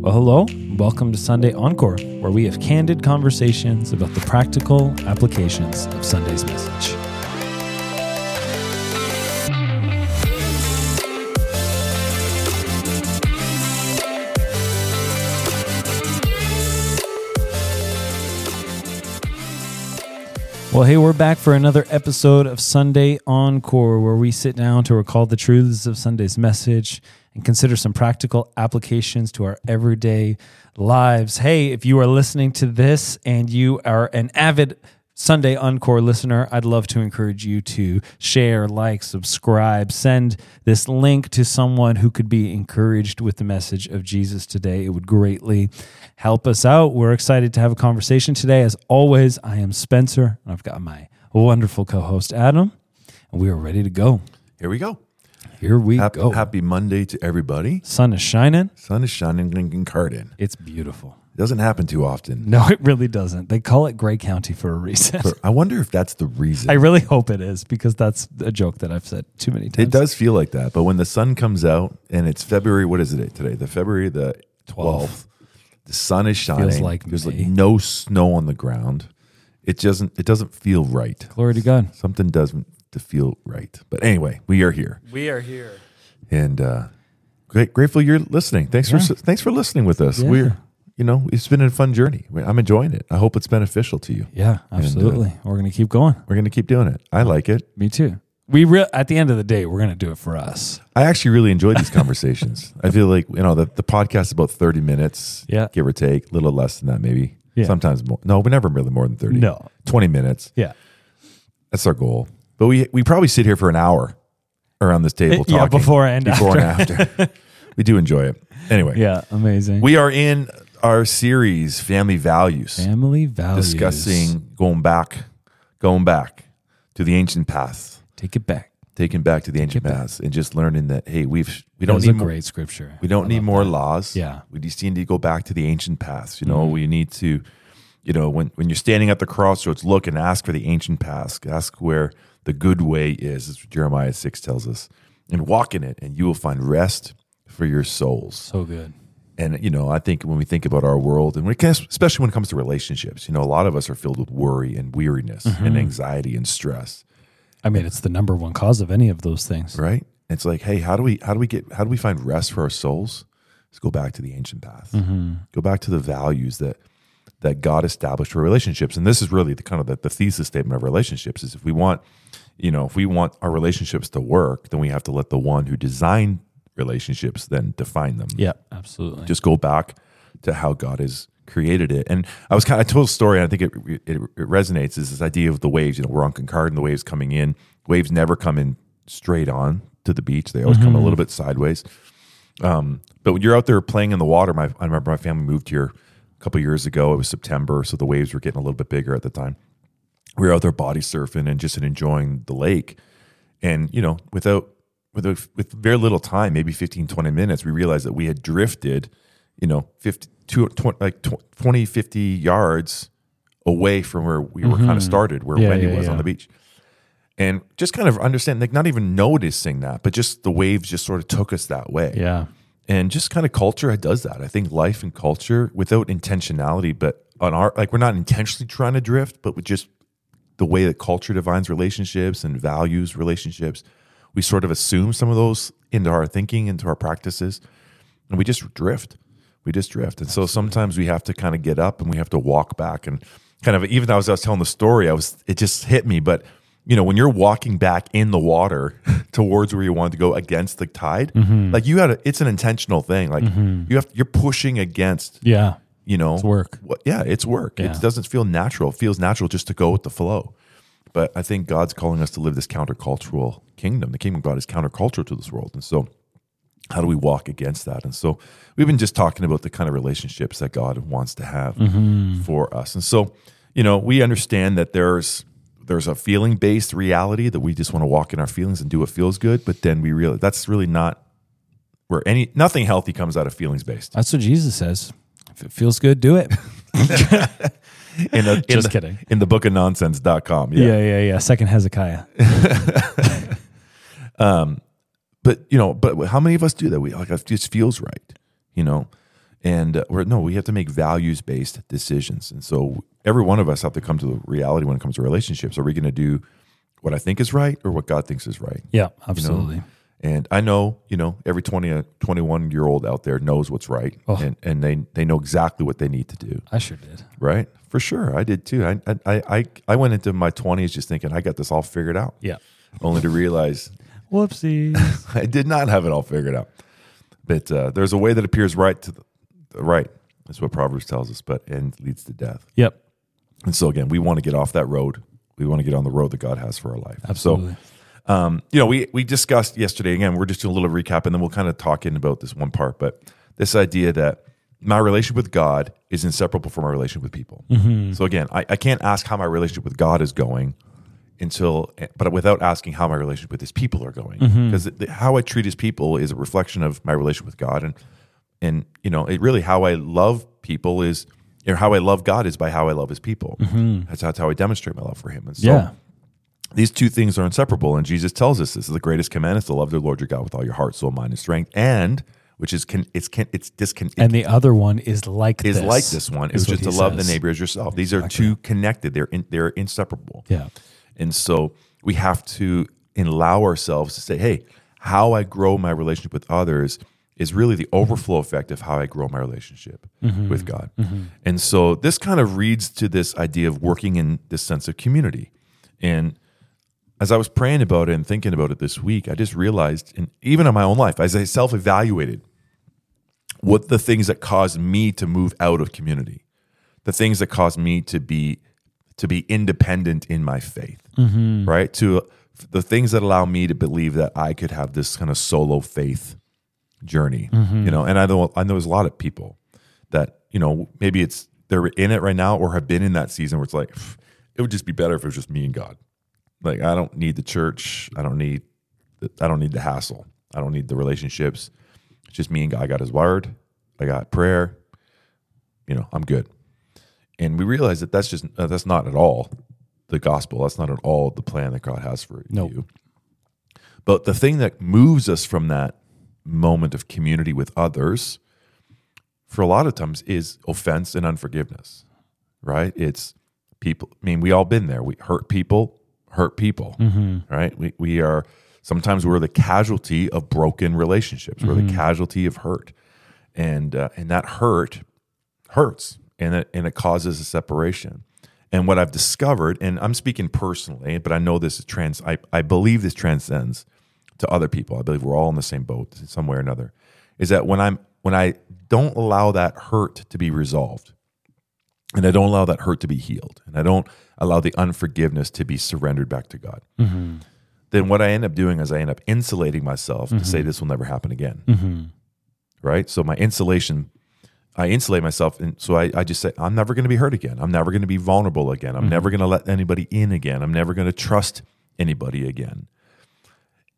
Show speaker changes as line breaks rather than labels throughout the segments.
Well, hello. Welcome to Sunday Encore, where we have candid conversations about the practical applications of Sunday's message. Well, hey, we're back for another episode of Sunday Encore, where we sit down to recall the truths of Sunday's message and consider some practical applications to our everyday lives. Hey, if you are listening to this and you are an avid Sunday Encore listener, I'd love to encourage you to share, like, subscribe, send this link to someone who could be encouraged with the message of Jesus today. It would greatly help us out. We're excited to have a conversation today. As always, I am Spencer, and I've got my wonderful co host, Adam, and we are ready to go.
Here we go.
Here we
Happy,
go.
happy Monday to everybody.
Sun is shining.
Sun is shining Kincardine.
It's beautiful.
Doesn't happen too often.
No, it really doesn't. They call it Grey County for a reason.
But I wonder if that's the reason.
I really hope it is because that's a joke that I've said too many times.
it does feel like that. But when the sun comes out and it's February, what is it today? The February the 12th. The sun is shining.
like
There's
May.
like no snow on the ground. It doesn't it doesn't feel right.
Glory to God.
Something doesn't feel right. But anyway, we are here.
We are here.
And uh great grateful you're listening. Thanks
Yeah.
for thanks for listening with us.
Yeah.
We're you know, it's been a fun journey. I'm enjoying it. I hope it's beneficial to you.
Yeah, uh, absolutely. we're going to keep going.
We're going to keep doing it. I like it.
Me too. We re- at the end of the day, we're going to do it for us.
I actually really enjoy these conversations. I feel like, you know, the, the podcast is about 30 minutes,
Yeah.
give or take, a little less than that, maybe.
Yeah.
Sometimes more. No, but never really more than 30.
No.
20 minutes.
Yeah.
That's our goal. But we, we probably sit here for an hour around this table talking.
Yeah, before and
before and after. we do enjoy it. Anyway,
Yeah, amazing.
we are in our series, Family Values.
Family values.
discussing going back, going back to the ancient path,
Take it back.
taking back to the ancient
back.
path, and just learning that hey, we've we
That
don't
was
need
a
more,
great scripture.
we don't
I
need
love
more
that.
laws.
Yeah. Mm-hmm.
we just need to go back to the ancient paths. You know, we need to, you know, when when you're standing at the crossroads, look and ask for the ancient paths. Ask where the good way is, as Jeremiah six tells us, and walk in it, and you will find rest for your souls.
So good.
And you know, I think when we think about our world, and we can, especially when it comes to relationships, you know, a lot of us are filled with worry and weariness
Mm-hmm.
and anxiety and stress,
I mean, it's the number one cause of any of those things.
right? It's like, hey, how do we how do we get how do we find rest for our souls? Let's go back to the ancient path.
Mm-hmm.
Go back to the values that that God established for relationships. And this is really the kind of the, the thesis statement of relationships is if we want, you know, if we want our relationships to work, then we have to let the one who designed relationships then define them.
Yeah, absolutely.
just go back to how God has created it. And I was kind of I told a story, and I think it, it, it resonates is this idea of the waves. You know, we're on Concord and the waves coming in. Waves never come in straight on to the beach. They always come a little bit sideways. Um, but when you're out there playing in the water, my I remember my family moved here a couple years ago. It was September, so the waves were getting a little bit bigger at the time. We were out there body surfing and just enjoying the lake. And, you know, without with a, with very little time, maybe 15, 20 minutes, we realized that we had drifted, you know, 50, two, 20, like tw- 20, 50 yards away from where we were kind of started, where
Mm-hmm. Yeah,
Wendy
yeah,
was
yeah.
on the beach. And just kind of understand, like not even noticing that, but just the waves just sort of took us that way
yeah.
and just kind of culture does that. I think life and culture without intentionality, but on our like we're not intentionally trying to drift, but with just the way that culture defines relationships and values relationships, we sort of assume some of those into our thinking, into our practices, and we just drift. We just drift, and so sometimes we have to kind of get up and we have to walk back and kind of even as I was telling the story, I was it just hit me, but. You know, when you're walking back in the water towards where you want to go against the tide, mm-hmm. like you got to, it's an intentional thing. Like mm-hmm. you have, you're pushing against
Yeah.
you know
It's work.
yeah it's work
Yeah.
it doesn't feel natural it feels natural just to go with the flow but i think god's calling us to live this countercultural kingdom the kingdom of god is countercultural to this world and so how do we walk against that and so we've been just talking about the kind of relationships that god wants to have
Mm-hmm.
for us and so you know we understand that there's there's a feeling based reality that we just want to walk in our feelings and do what feels good but then we realize that's really not where any nothing healthy comes out of feelings based
That's what Jesus says. If it feels good, do it.
in the, in
Just
the-
kidding.
in the book of nonsense.com
Yeah, yeah, yeah. Second Hezekiah.
Um but you know but how many of us do that we like it just feels right you know And uh, we're, no, we have to make values based decisions. And so every one of us have to come to the reality when it comes to relationships. Are we going to do what I think is right or what God thinks is right?
Yeah, absolutely.
And I know, you know, every 20, uh, 21 year old out there knows what's right
Oh.
and, and they, they know exactly what they need to do.
I sure did.
Right. For sure. I did too. I, I, I, I went into my 20s just thinking I got this all figured out,
Yeah.
only to realize
whoopsie,
I did not have it all figured out. But uh, there's a way that appears right to the, the right. That's what Proverbs tells us, but and leads to death.
yep.
And so again, we want to get off that road. We want to get on the road that God has for our life.
Absolutely.
So, um, you know, we we discussed yesterday. Again, we're just doing a little recap, and then we'll kind of talk in about this one part. But this idea that my relationship with God is inseparable from my relationship with people. Mm-hmm. So again, I, I can't ask how my relationship with God is going until, but without asking how my relationship with His people are going, mm-hmm. because how I treat His people is a reflection of my relationship with God, and and you know, it really how I love people is. Or how I love God is by how I love His people. Mm-hmm. That's, that's how I demonstrate my love for Him. And so,
yeah.
These two things are inseparable and jesus tells us this is the greatest commandment is to love the lord your god with all your heart soul mind and strength and which is can it's can it's discon
And the other one is like
is
this,
like this one
is
it's just to love the neighbor as yourself. These are two connected. They're in, they're inseparable.
Yeah.
and so we have to allow ourselves to say hey how i grow my relationship with others is really the overflow effect of how i grow my relationship mm-hmm. with god. Mm-hmm. And so this kind of reads to this idea of working in this sense of community. And as I was praying about it and thinking about it this week, I just realized, and even in my own life, as I self evaluated, what the things that caused me to move out of community, the things that caused me to be to be independent in my faith, mm-hmm. right? To the things that allow me to believe that I could have this kind of solo faith journey, mm-hmm. you know. And I know I know there's a lot of people that you know maybe it's they're in it right now or have been in that season where it's like it would just be better if it was just me and God. Like I don't need the church. I don't need. The, I don't need the hassle. I don't need the relationships. It's just me and God. I got His word. I got prayer. You know, I'm good. And we realize that that's just uh, that's not at all the gospel. That's not at all the plan that God has for
Nope.
you. But the thing that moves us from that moment of community with others, for a lot of times, is offense and unforgiveness. Right? It's people. I mean, we all been there. We hurt people, hurt people. Right? We we are sometimes we're the casualty of broken relationships. We're the casualty of hurt, and uh, and that hurt hurts, and it and it causes a separation. And what I've discovered, and I'm speaking personally, but I know this is trans. I, I believe this transcends to other people. I believe we're all in the same boat, some way or another. Is that when I'm when I don't allow that hurt to be resolved, and I don't allow that hurt to be healed, and I don't allow the unforgiveness to be surrendered back to God, mm-hmm. then what I end up doing is I end up insulating myself to say mm-hmm. this will never happen again. Mm-hmm. Right. So my insulation, I insulate myself. And so I, I just say, I'm never going to be hurt again. I'm never going to be vulnerable again. I'm never going to let anybody in again. I'm never going to trust anybody again.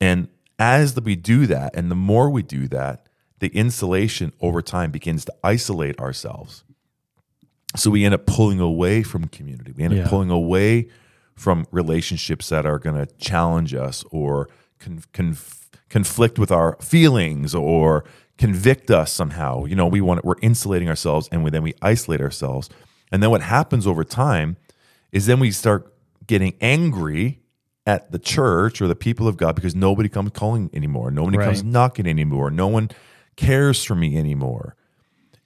And as we do that, and the more we do that, the insulation over time begins to isolate ourselves. So we end up pulling away from community. We end
Yeah.
up pulling away from relationships that are going to challenge us or con- conf- conflict with our feelings or convict us somehow. You know, we want we're insulating ourselves, and we, then we isolate ourselves. And then what happens over time is then we start getting angry at the church or the people of God because nobody comes calling anymore. Nobody comes knocking anymore. No one cares for me anymore.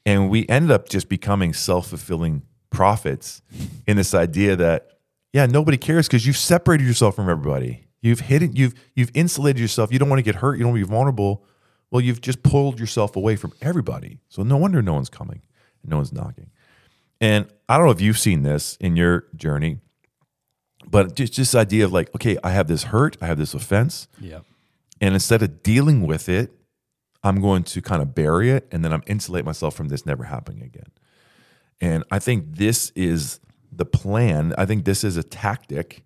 And we ended up just becoming self fulfilling prophets in this idea that, yeah, nobody cares because you've separated yourself from everybody. You've hidden, you've you've insulated yourself. You don't want to get hurt. You don't want to be vulnerable. Well, you've just pulled yourself away from everybody. So no wonder no one's coming, no one's knocking. And I don't know if you've seen this in your journey, but just just this idea of like, okay, I have this hurt, I have this offense,
Yeah.
and instead of dealing with it, I'm going to kind of bury it and then I'm insulate myself from this never happening again. And I think this is the plan. I think this is a tactic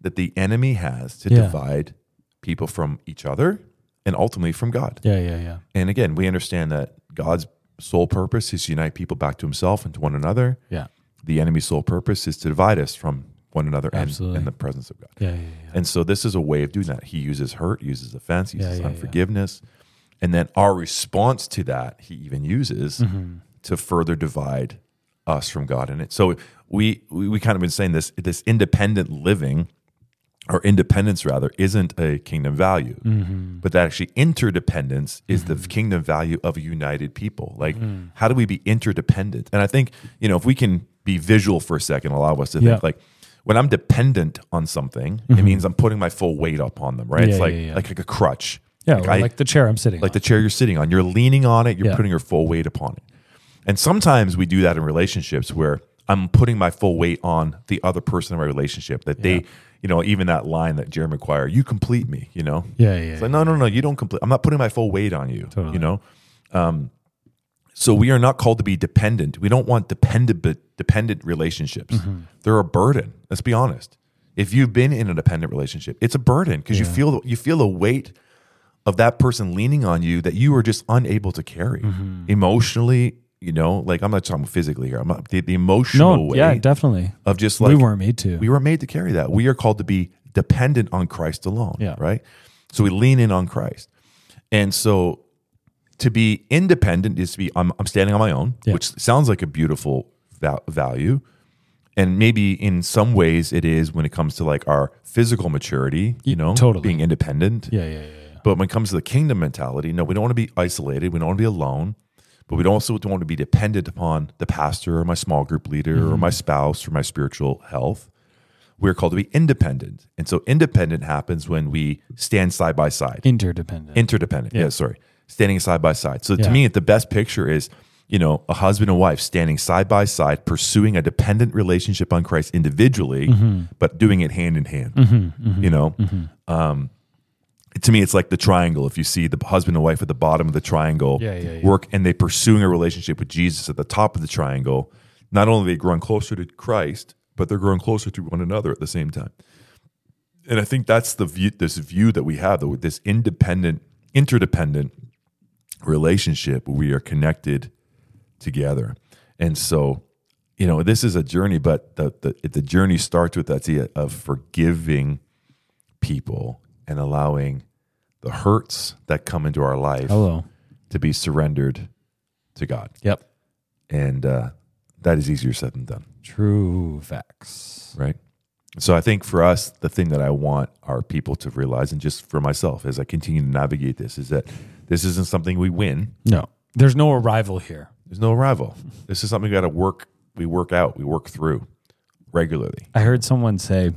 that the enemy has to
Yeah.
divide people from each other and ultimately from God.
Yeah. Yeah. Yeah.
And again, we understand that God's sole purpose is to unite people back to himself and to one another.
Yeah.
The enemy's sole purpose is to divide us from one another and,
Absolutely.
and the presence of God.
Yeah. Yeah. Yeah.
And so this is a way of doing that. He uses hurt, uses offense, uses
yeah.
unforgiveness. And then our response to that, he even uses
Mm-hmm.
to further divide us from God in it. So we we, we kind of been saying this this independent living or independence rather isn't a kingdom value. Mm-hmm. But that actually interdependence is the mm-hmm. kingdom value of a united people. Like mm. how do we be interdependent? And i think you know if we can be visual for a second allow us to
Yeah.
think like when i'm dependent on something it mm-hmm. means i'm putting my full weight up on them right? It's like
yeah, yeah.
like like a crutch
Yeah,
like I-
like the chair I'm sitting
like
on.
the chair you're sitting on. You're leaning on it, you're
Yeah.
putting your full weight upon it. And sometimes we do that in relationships where I'm putting my full weight on the other person in my relationship. That they, you know, even that line that Jerry Maguire, you complete me, you know?
Yeah, yeah,
It's like, no, no, no, you don't complete. I'm not putting my full weight on you,
Totally.
you know? Um, so we are not called to be dependent. We don't want dependent dependent relationships.
Mm-hmm.
They're a burden. Let's be honest. If you've been in a dependent relationship, it's a burden because you feel you feel the weight of that person leaning on you that you are just unable to carry
Mm-hmm.
emotionally. You know, like I'm not talking physically here. I'm not, the, the emotional
no,
weight
yeah, definitely.
of just like
we weren't made to.
we were made to carry that. We are called to be dependent on Christ alone.
Yeah.
Right. So we lean in on Christ. And so to be independent is to be, I'm, I'm standing on my own,
Yeah.
which sounds like a beautiful val- value. And maybe in some ways it is when it comes to like our physical maturity, you know,
totally.
being independent.
yeah, yeah, yeah.
But when it comes to the kingdom mentality, no, we don't want to be isolated. We don't want to be alone. But we don't also don't want to be dependent upon the pastor or my small group leader or
Mm-hmm.
my spouse or my spiritual health. We're called to be independent. And so independent happens when we stand side by side.
Interdependent.
Interdependent. Yeah. sorry. Standing side by side. So
Yeah.
to me, the best picture is, you know, a husband and wife standing side by side, pursuing a dependent relationship on Christ individually,
Mm-hmm.
but doing it hand in hand. You know, um, to me, it's like the triangle. If you see the husband and wife at the bottom of the triangle
Yeah, yeah, yeah.
work and they pursuing a relationship with Jesus at the top of the triangle, not only are they growing closer to Christ, but they're growing closer to one another at the same time. And I think that's the view, this view that we have, this independent, interdependent relationship where we are connected together. And so, you know, this is a journey, but the the, the journey starts with that idea of forgiving people and allowing the hurts that come into our life
Hello.
to be surrendered to God.
Yep.
And uh, that is easier said than done,
True facts.
right? So I think for us, the thing that I want our people to realize, and just for myself as I continue to navigate this, is that this isn't something we win.
No, there's no arrival here.
There's no arrival. This is something we got to work. We work out. We work through regularly.
I heard someone say,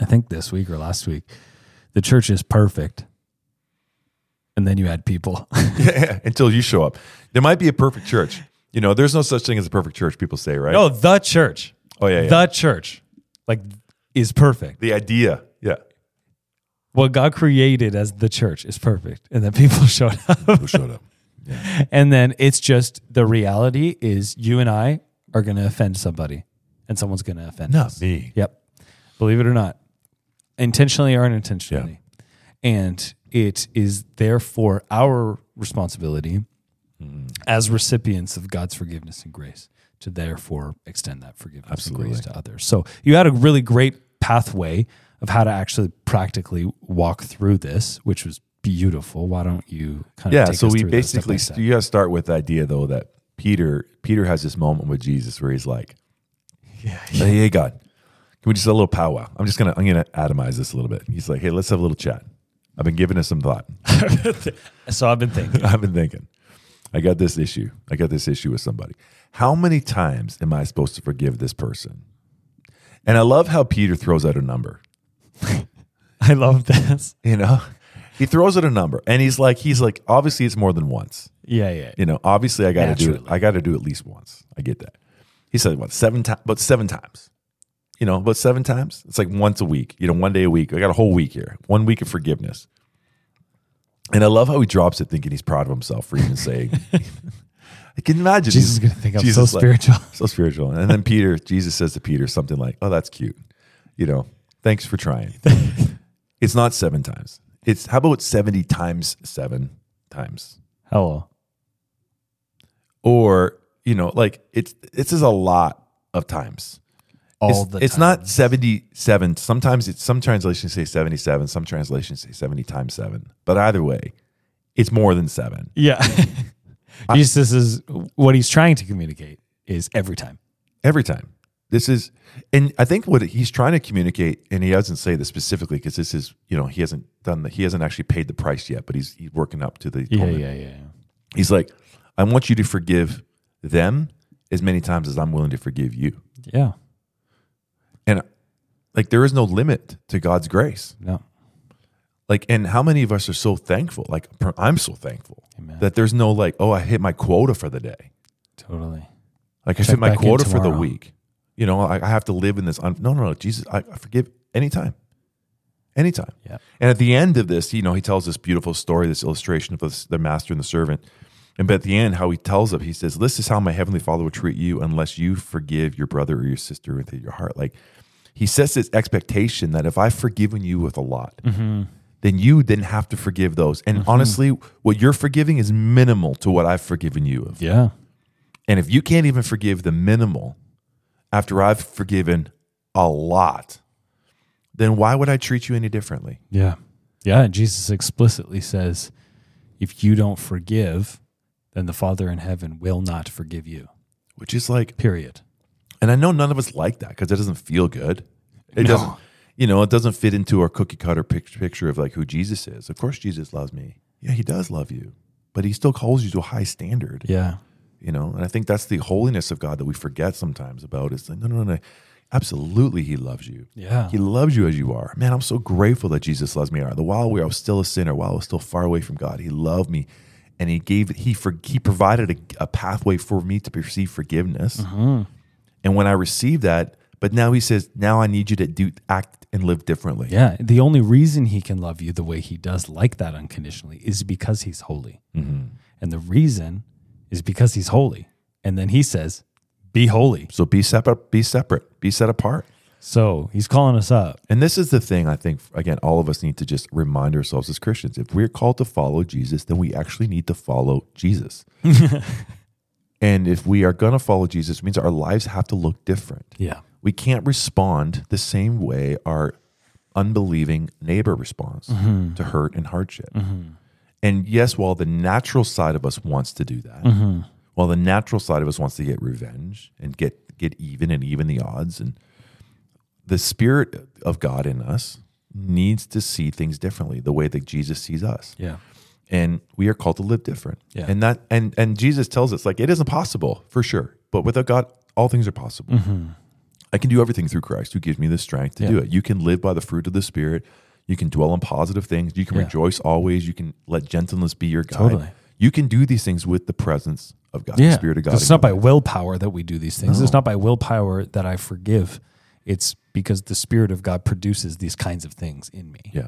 I think this week or last week, the church is perfect. And then you add people.
Yeah, until you show up, there might be a perfect church. You know, there's no such thing as a perfect church. People say, right?
no, the church.
Oh yeah, yeah.
The church, like, is perfect.
the idea. Yeah.
What God created as the church is perfect. And then people showed up.
Who showed up? Yeah.
And then it's just the reality is you and I are going to offend somebody and someone's going to offend
Not
us.
me.
Yep. Believe it or not, intentionally or unintentionally. And it is therefore our responsibility
Mm-hmm.
as recipients of God's forgiveness and grace to therefore extend that forgiveness
Absolutely.
and grace to others. So you had a really great pathway of how to actually practically walk through this, which was beautiful. Why don't you kind of
Yeah.
take
So
us
we
through that step
basically
step?
you got to start with the idea though that Peter Peter has this moment with Jesus where he's like,
yeah,
"Hey, hey, God, can we just a little powwow? I'm just gonna I'm gonna atomize this a little bit." He's like, "Hey, let's have a little chat." I've been giving it some thought.
So I've been thinking.
I've been thinking. I got this issue. I got this issue with somebody. How many times am I supposed to forgive this person? And I love how Peter throws out a number.
I love this.
You know, he throws out a number, and he's like, he's like, obviously it's more than once.
Yeah, yeah.
You know, obviously I got to do it. I got to do at least once. I get that. He said what seven times? But seven times. You know, but seven times. It's like once a week. You know, one day a week. I got a whole week here. One week of forgiveness. And I love how he drops it, thinking he's proud of himself for even saying. I can imagine
Jesus is going to think I'm
Jesus
so
like-
spiritual.
so spiritual. And then Peter, Jesus says to Peter something like, "Oh, that's cute. You know, thanks for trying." it's not seven times. It's how about seventy times seven times?
Hello.
or you know like it's this is a lot of times
All
it's,
the
it's
time.
not 77 sometimes it's some translations say 77 some translations say 70 times 7 but either way it's more than 7
Yeah. Jesus is what he's trying to communicate is every time.
every time. This is, and I think what he's trying to communicate, and he doesn't say this specifically because this is, you know, he hasn't done the, he hasn't actually paid the price yet, but he's he's working up to the.
Yeah, yeah, yeah.
He's like, I want you to forgive them as many times as I'm willing to forgive you,
Yeah.
And like there is no limit to God's grace.
No.
Like, and how many of us are so thankful? Like, I'm so thankful
Amen.
that there's no like, oh, I hit my quota for the day.
Totally.
Like I
Check
hit my quota for the week. You know, I, I have to live in this. Un- no, no, no. Jesus, I, I forgive anytime, anytime.
Yeah.
And at the end of this, you know, he tells this beautiful story, this illustration of this, the master and the servant. And but at the end, how he tells it, he says, "This is how my heavenly Father will treat you unless you forgive your brother or your sister within your heart." Like he sets this expectation that if I've forgiven you with a lot, mm-hmm. then you then have to forgive those. And mm-hmm. honestly, what you're forgiving is minimal to what I've forgiven you of.
Yeah.
And if you can't even forgive the minimal after I've forgiven a lot, then why would I treat you any differently?
Yeah. Yeah. Jesus explicitly says, if you don't forgive, then the Father in heaven will not forgive you.
Which is like,
Period.
and I know none of us like that because it doesn't feel good. It
No.
doesn't, you know, it doesn't fit into our cookie cutter picture, picture of like who Jesus is. Of course, Jesus loves me. Yeah, he does love you, but he still calls you to a high standard.
Yeah.
you know and i think that's the holiness of god that we forget sometimes about is like no no no absolutely he loves you
Yeah.
he loves you as you are man i'm so grateful that jesus loves me the while we are still a sinner while i was still far away from god he loved me and he gave he for he provided a, a pathway for me to receive forgiveness mm-hmm. and when i received that but now he says now i need you to do act and live differently
Yeah. The only reason he can love you the way he does, like that unconditionally, is because he's holy. Mm-hmm. And the reason is because he's holy. And then he says, be holy.
so be separate be separate be set apart
So he's calling us up.
And this is the thing I think, again, all of us need to just remind ourselves as Christians. If we're called to follow Jesus, then we actually need to follow Jesus. and if we are going to follow Jesus, it means our lives have to look different.
Yeah.
We can't respond the same way our unbelieving neighbor responds mm-hmm. to hurt and hardship. Mm-hmm. And yes, while the natural side of us wants to do that, mm-hmm. while the natural side of us wants to get revenge and get, get even and even the odds and the spirit of God in us needs to see things differently, the way that Jesus sees us.
Yeah.
And we are called to live different.
Yeah.
And that and and Jesus tells us like it isn't possible for sure, but without God, all things are possible. I can do everything through Christ who gives me the strength to
Mm-hmm. Yeah.
do it. You can live by the fruit of the Spirit. You can dwell on positive things. You can
Yeah.
rejoice always. You can let gentleness be your guide.
Totally.
You can do these things with the presence of God,
Yeah.
the Spirit of God.
It's not by
life.
willpower that we do these things. It's not by willpower that I forgive. It's because the Spirit of God produces these kinds of things in me.
Yeah.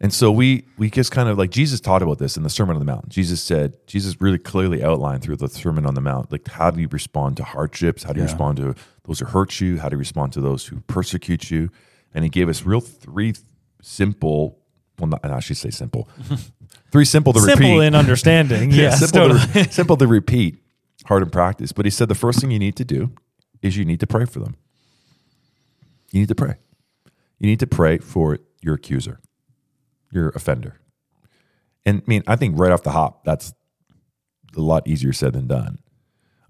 And so we we just kind of like Jesus taught about this in the Sermon on the Mount. Jesus said, Jesus really clearly outlined through the Sermon on the Mount, like how do you respond to hardships? How do you
Yeah.
respond to those who hurt you? How do you respond to those who persecute you? And he gave us real three simple, well, not I should say simple, three simple to
Simple
repeat.
in understanding. yes,
simple,
totally.
to, simple to repeat, hard in practice. But he said the first thing you need to do is you need to pray for them. You need to pray. You need to pray for your accuser, your offender. And I mean, I think right off the hop, that's a lot easier said than done.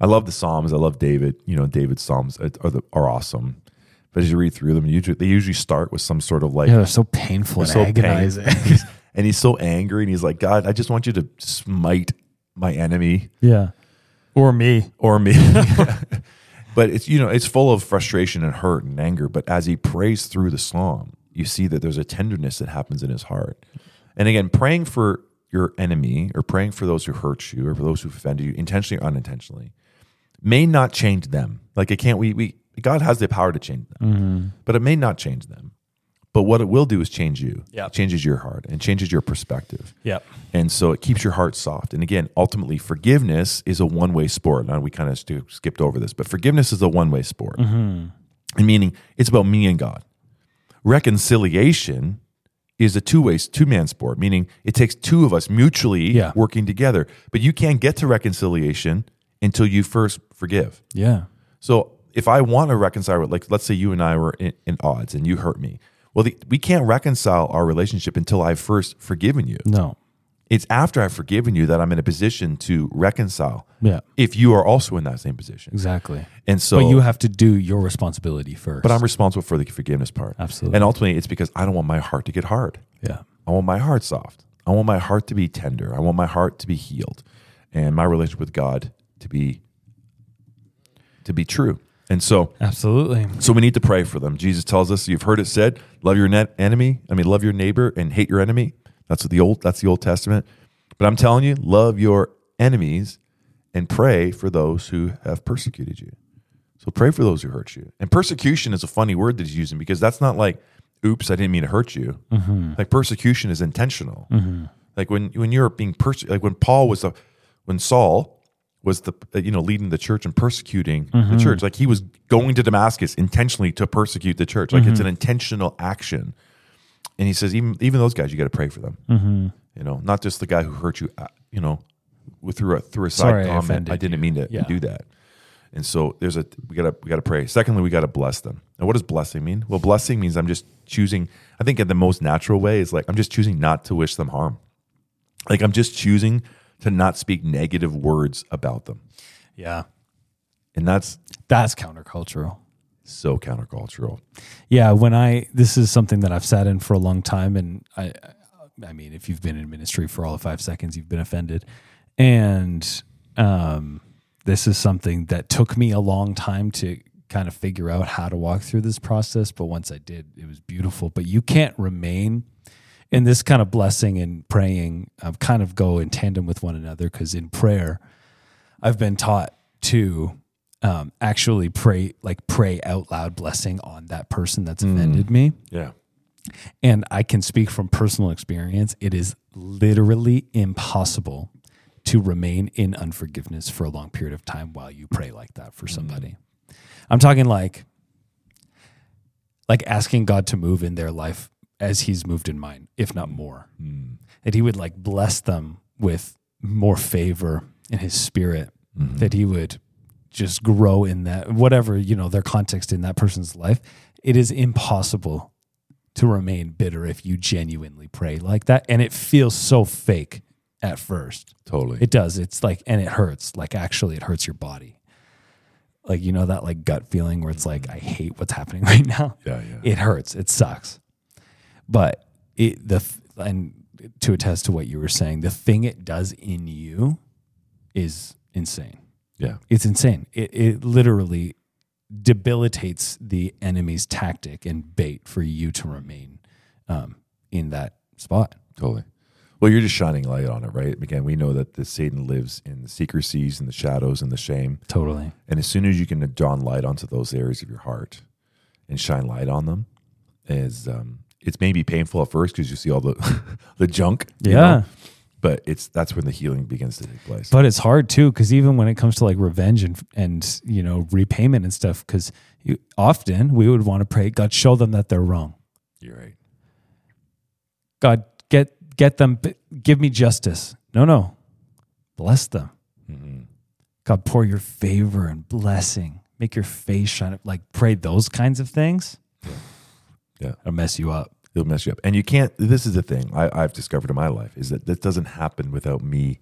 I love the Psalms. I love David. You know, David's Psalms are, the, are awesome. But as you read through them, usually, they usually start with some sort of like
Yeah, they're so painful and
so pain-
agonizing.
and he's so angry and he's like, God, I just want you to smite my enemy
yeah. Or me.
or me. but it's you know, it's full of frustration and hurt and anger. But as he prays through the psalm, you see that there's a tenderness that happens in his heart. And again, praying for your enemy or praying for those who hurt you or for those who offended you, intentionally or unintentionally, may not change them. Like it can't we we God has the power to change them. Mm-hmm. But it may not change them. But what it will do is change you.
Yeah.
It changes your heart and changes your perspective.
Yep.
And so it keeps your heart soft. And again, ultimately, forgiveness is a one way sport. Now, we kind of st- skipped over this, but forgiveness is a one way sport. Mm-hmm. And meaning it's about me and God. Reconciliation is a two way, two man sport, meaning it takes two of us mutually
Yeah.
working together. But you can't get to reconciliation until you first forgive.
Yeah.
So if I want to reconcile, with- like let's say you and I were in, in odds and you hurt me, well, the, we can't reconcile our relationship until I've first forgiven you.
No.
It's after I've forgiven you that I'm in a position to reconcile.
Yeah.
If you are also in that same position.
Exactly.
And so
but you have to do your responsibility first.
but I'm responsible for the forgiveness part.
Absolutely.
And ultimately it's because I don't want my heart to get hard.
yeah.
I want my heart soft. I want my heart to be tender. I want my heart to be healed and my relationship with God to be to be true. And so
Absolutely.
so we need to pray for them. Jesus tells us, you've heard it said, love your net enemy. I mean, love your neighbor and hate your enemy. That's what the old that's the Old Testament. But I'm telling you, love your enemies and pray for those who have persecuted you. So pray for those who hurt you. And persecution is a funny word that he's using because that's not like, oops, I didn't mean to hurt you. Mm-hmm. Like persecution is intentional. Mm-hmm. Like when when you're being persecuted, like when Paul was a, when Saul was the uh, you know leading the church and persecuting the church, like he was going to Damascus intentionally to persecute the church. Like it's an intentional action. And he says even even those guys, you got to pray for them. You know, not just the guy who hurt you. uh, You know, with through a through a side
Sorry
comment.
offended
I didn't mean to
Yeah.
do that. And so there's a we gotta we gotta pray. Secondly, we gotta bless them. And what does blessing mean? Well, blessing means I'm just choosing. I think in the most natural way is like I'm just choosing not to wish them harm. Like I'm just choosing to not speak negative words about them,
Yeah.
and that's
That's countercultural.
so countercultural.
Yeah, when I this is something that I've sat in for a long time, and I, I mean, if you've been in ministry for all of five seconds, you've been offended, and um, this is something that took me a long time to kind of figure out how to walk through this process. But once I did, it was beautiful. But you can't remain in this kind of blessing and praying. Uh, kind of go in tandem with one another because in prayer, I've been taught to um, actually pray, like pray out loud blessing on that person that's offended me.
Yeah,
And I can speak from personal experience. It is literally impossible to remain in unforgiveness for a long period of time while you pray like that for somebody. I'm talking like like asking God to move in their life as he's moved in mine, if not hmm. more. Hmm. That he would like bless them with more favor in his spirit, hmm. that he would just grow in that whatever, you know, their context in that person's life. It is impossible to remain bitter if you genuinely pray like that. And it feels so fake at first.
totally.
It does. It's like, and it hurts. Like, actually, it hurts your body. Like, you know, that like gut feeling where it's like, I hate what's happening right now.
yeah, yeah.
It hurts. It sucks. But it, the, and to attest to what you were saying, the thing it does in you is insane.
yeah.
It's insane. It, it literally debilitates the enemy's tactic and bait for you to remain um, in that spot.
Totally. Well, you're just shining light on it, right? Again, we know that the Satan lives in the secrecies and the shadows and the shame.
Totally.
And as soon as you can dawn light onto those areas of your heart and shine light on them, is um, it's maybe painful at first because you see all the the junk. you
Yeah.
know? But it's that's when the healing begins to take place.
But it's hard too, because even when it comes to like revenge and and you know repayment and stuff, because often we would want to pray, God, show them that they're wrong.
You're right.
God, get get them, give me justice. No, no, bless them.
Mm-hmm.
God, pour your favor and blessing. Make your face shine. Like pray those kinds of things.
Yeah.
It'll mess you up.
It'll mess you up. And you can't, this is the thing I, I've discovered in my life is that this doesn't happen without me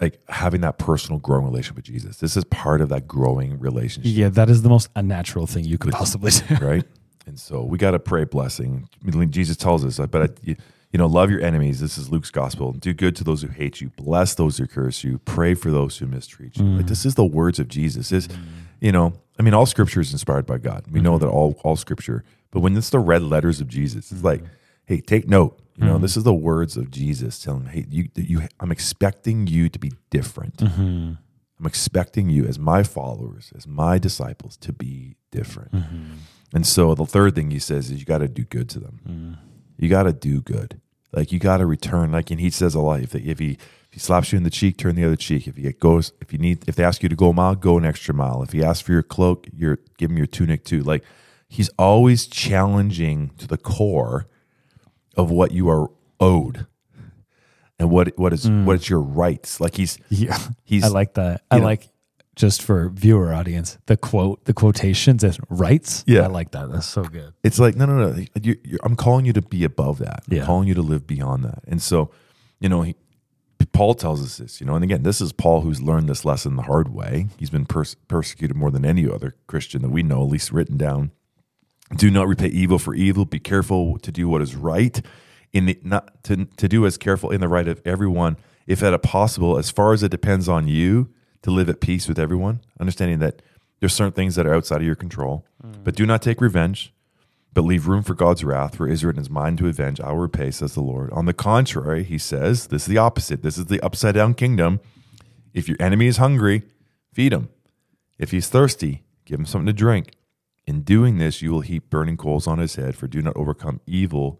like having that personal growing relationship with Jesus. This is part of that growing relationship.
Yeah, that is the most unnatural thing you could possibly do.
right? And so we got to pray blessing. Jesus tells us, but I, you, you know, love your enemies. This is Luke's gospel. Do good to those who hate you. Bless those who curse you. Pray for those who mistreat you. Like mm. this is the words of Jesus. Is mm. you know, I mean, all scripture is inspired by God. We know mm-hmm. that all all scripture. But when it's the red letters of Jesus, it's like, mm-hmm. hey, take note. You know, this mm-hmm. is the words of Jesus telling, hey, you, you, I'm expecting you to be different. Mm-hmm. I'm expecting you as my followers, as my disciples, to be different. And so the third thing he says is you got to do good to them. Mm. You got to do good. Like you got to return. Like, and he says a lot. If, if he if he slaps you in the cheek, turn the other cheek. If he goes, if you need, if they ask you to go a mile, go an extra mile. If he asks for your cloak, you're give him your tunic too. Like he's always challenging to the core of what you are owed and what what is mm. what is your rights. Like he's
Yeah,
he's
I like that. I
know-
like just for viewer audience the quote, the quotations as rights.
Yeah.
I like that. That's so good.
It's like no, no, no. You, I'm calling you to be above that. I'm
Yeah.
calling you to live beyond that. And so, you know, he, Paul tells us this, you know, and again, this is Paul who's learned this lesson the hard way. He's been pers- persecuted more than any other Christian that we know, at least written down. Do not repay evil for evil. Be careful to do what is right, in the, not to, to do as careful in the right of everyone, if at a possible, as far as it depends on you, to live at peace with everyone. Understanding that there's certain things that are outside of your control, mm. but do not take revenge but leave room for God's wrath, for Israel is mine to avenge. I will repay, says the Lord. On the contrary, he says, this is the opposite. This is the upside down kingdom. If your enemy is hungry, feed him. If he's thirsty, give him something to drink. In doing this, you will heap burning coals on his head, for do not overcome evil,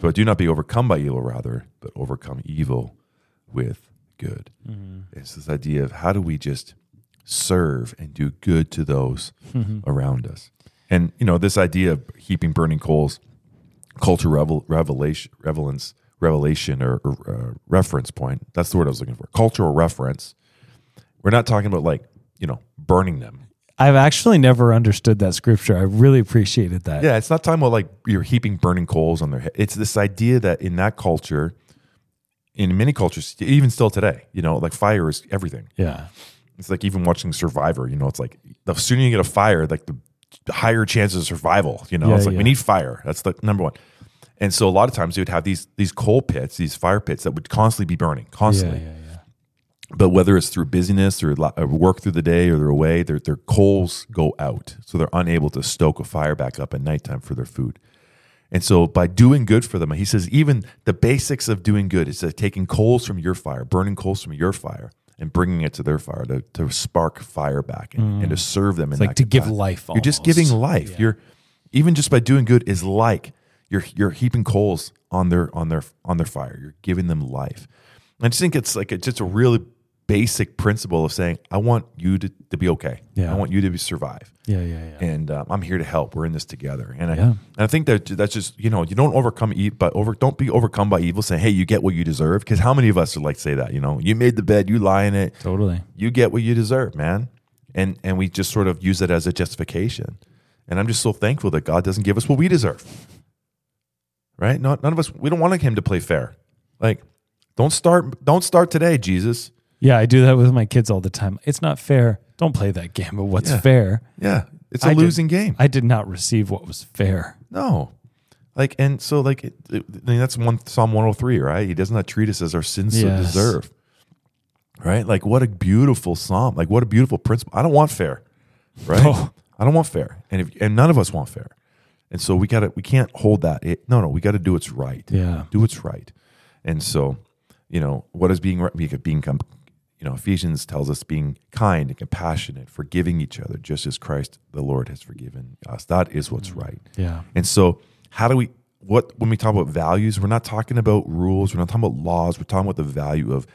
but do not be overcome by evil, rather, but overcome evil with good. It's this idea of how do we just serve and do good to those around us. And you know, this idea of heaping burning coals, culture revel, revelation, revelance, revelation, or, or uh, reference point. That's the word I was looking for. Cultural reference. We're not talking about like you know burning them.
I've actually never understood that scripture. I really appreciated that.
Yeah, it's not talking about like you're heaping burning coals on their head. It's this idea that in that culture, in many cultures, even still today, you know, like fire is everything.
Yeah.
It's like even watching Survivor. You know, it's like the sooner you get a fire, like the higher chances of survival. You know,
Yeah,
it's like
yeah.
we need fire. That's the number one. And so a lot of times you would have these these coal pits, these fire pits that would constantly be burning, constantly.
yeah.
But whether it's through busyness or work through the day or they're away, their their coals go out, so they're unable to stoke a fire back up at nighttime for their food. And so by doing good for them, he says even the basics of doing good is that taking coals from your fire, burning coals from your fire, and bringing it to their fire to, to spark fire back and, and to serve them. in
Mm. It's like to give life.
You're just giving life.
Yeah.
You're even just by doing good is like you're you're heaping coals on their on their on their fire. You're giving them life. I just think it's like a, just a really basic principle of saying, I want you to, to be okay.
Yeah.
I want you to be, survive.
Yeah, yeah, yeah.
And um, I'm here to help. We're in this together. And I,
Yeah.
and I think that that's just you know you don't overcome eat, but over don't be overcome by evil. Saying, hey, you get what you deserve. Because how many of us would like to say that? You know, you made the bed, you lie in it,
Totally.
you get what you deserve, man. And and we just sort of use it as a justification. And I'm just so thankful that God doesn't give us what we deserve. Right? Not none of us we don't want him to play fair. Like, don't start don't start today, Jesus.
Yeah, I do that with my kids all the time. It's not fair. Don't play that game. But what's
Yeah.
fair?
Yeah. It's a
I did-
losing game.
I did not receive what was fair.
No. Like and so like it, it- I mean, that's one Psalm 103, right? He does not treat us as our sins so
Yes.
deserve. Right? Like what a beautiful psalm. Like what a beautiful principle. I don't want fair. Right?
No.
I don't want fair. And if and none of us want fair. And so we got to we can't hold that. It, no, no, we got to do what's right.
Yeah.
Do what's right. And so, you know, what is being right? Being, being com- you know, Ephesians tells us being kind and compassionate, forgiving each other just as Christ the Lord has forgiven us. That is what's mm. right.
Yeah.
And so, how do we what when we talk about values, we're not talking about rules, we're not talking about laws, we're talking about the value of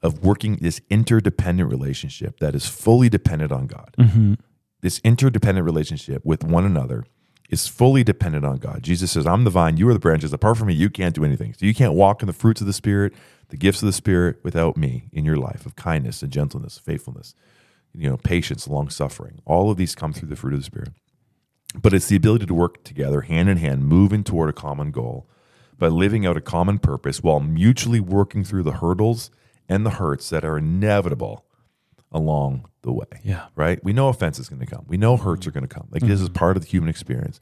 of working this interdependent relationship that is fully dependent on God. Mm-hmm. This interdependent relationship with one another is fully dependent on God. Jesus says, "I'm the vine, you are the branches. Apart from me, you can't do anything. So you can't walk in the fruits of the Spirit, the gifts of the Spirit, without me in your life of kindness and gentleness, faithfulness, you know, patience, long suffering. All of these come through the fruit of the Spirit." but it's the ability to work together hand in hand, moving toward a common goal by living out a common purpose while mutually working through the hurdles and the hurts that are inevitable along the way.
Yeah.
Right? We know offense is going to come. We know hurts are going to come. Like this is mm-hmm. part of the human experience.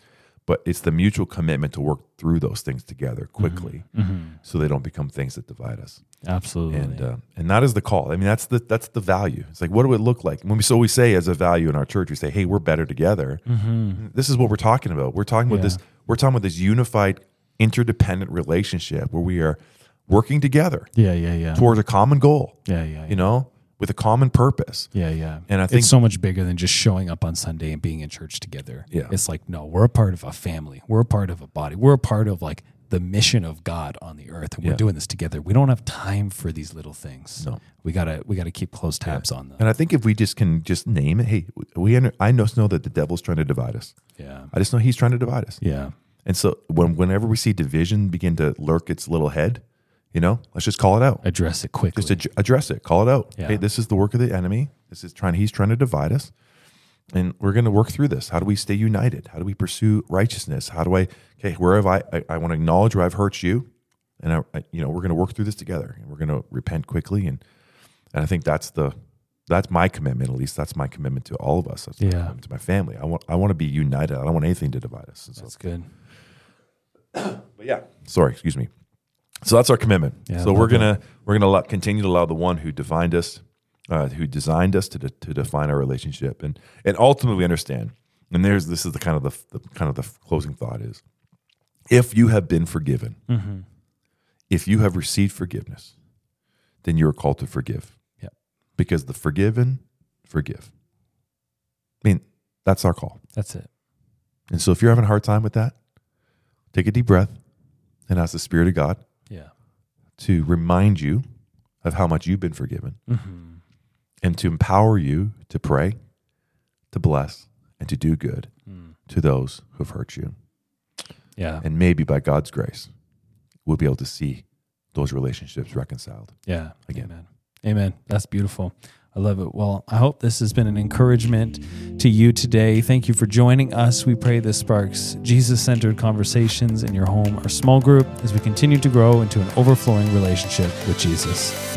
But it's the mutual commitment to work through those things together mm-hmm. quickly mm-hmm. so they don't become things that divide us
Absolutely.
and uh, and that is the call. I mean, that's the that's the value. It's like, what do it look like? When we so we say as a value in our church, we say, hey, we're better together. This is what we're talking about. We're talking about
Yeah.
this. We're talking about this unified, interdependent relationship where we are working together
yeah, yeah, yeah.
towards a common goal.
yeah, yeah.
You know, with a common purpose.
Yeah, yeah.
And I think-
it's so much bigger than just showing up on Sunday and being in church together.
Yeah.
It's like, no, we're a part of a family. We're a part of a body. We're a part of like the mission of God on the earth. And we're doing this together. We don't have time for these little things.
No.
We gotta we gotta keep close tabs on them.
And I think if we just can just name it, hey, we under, I just know that the devil's trying to divide us.
Yeah.
I just know he's trying to divide us.
Yeah.
And so when whenever we see division begin to lurk its little head, you know, let's just call it out.
Address it quickly.
just ad- address it call it out
Yeah.
hey this is the work of the enemy this is trying he's trying to divide us and we're going to work through this how do we stay united how do we pursue righteousness how do i okay where have i i, I want to acknowledge where i've hurt you and I, I, you know we're going to work through this together, and we're going to repent quickly, and and I think that's the that's my commitment. At least that's my commitment to all of us. That's my
Yeah.
commitment to my family. I want I want to be united. I don't want anything to divide us. So,
That's good.
but yeah, sorry, excuse me. So that's our commitment.
Yeah,
so we're gonna we're gonna allow, continue to allow the one who defined us, uh, who designed us to de- to define our relationship, and and ultimately we understand. And there's this is the kind of the, the kind of the closing thought is, if you have been forgiven,
Mm-hmm.
if you have received forgiveness, then you are called to forgive.
Yeah.
Because the forgiven forgive. I mean, that's our call.
That's it.
And so if you're having a hard time with that, take a deep breath and ask the Spirit of God. To remind you of how much you've been forgiven
Mm-hmm.
and to empower you to pray, to bless, and to do good
Mm.
to those who have hurt you.
Yeah.
And maybe by God's grace, we'll be able to see those relationships reconciled.
Yeah.
Again.
Amen. Amen. That's beautiful. I love it. Well, I hope this has been an encouragement to you today. Thank you for joining us. We pray this sparks Jesus centered conversations in your home or small group as we continue to grow into an overflowing relationship with Jesus.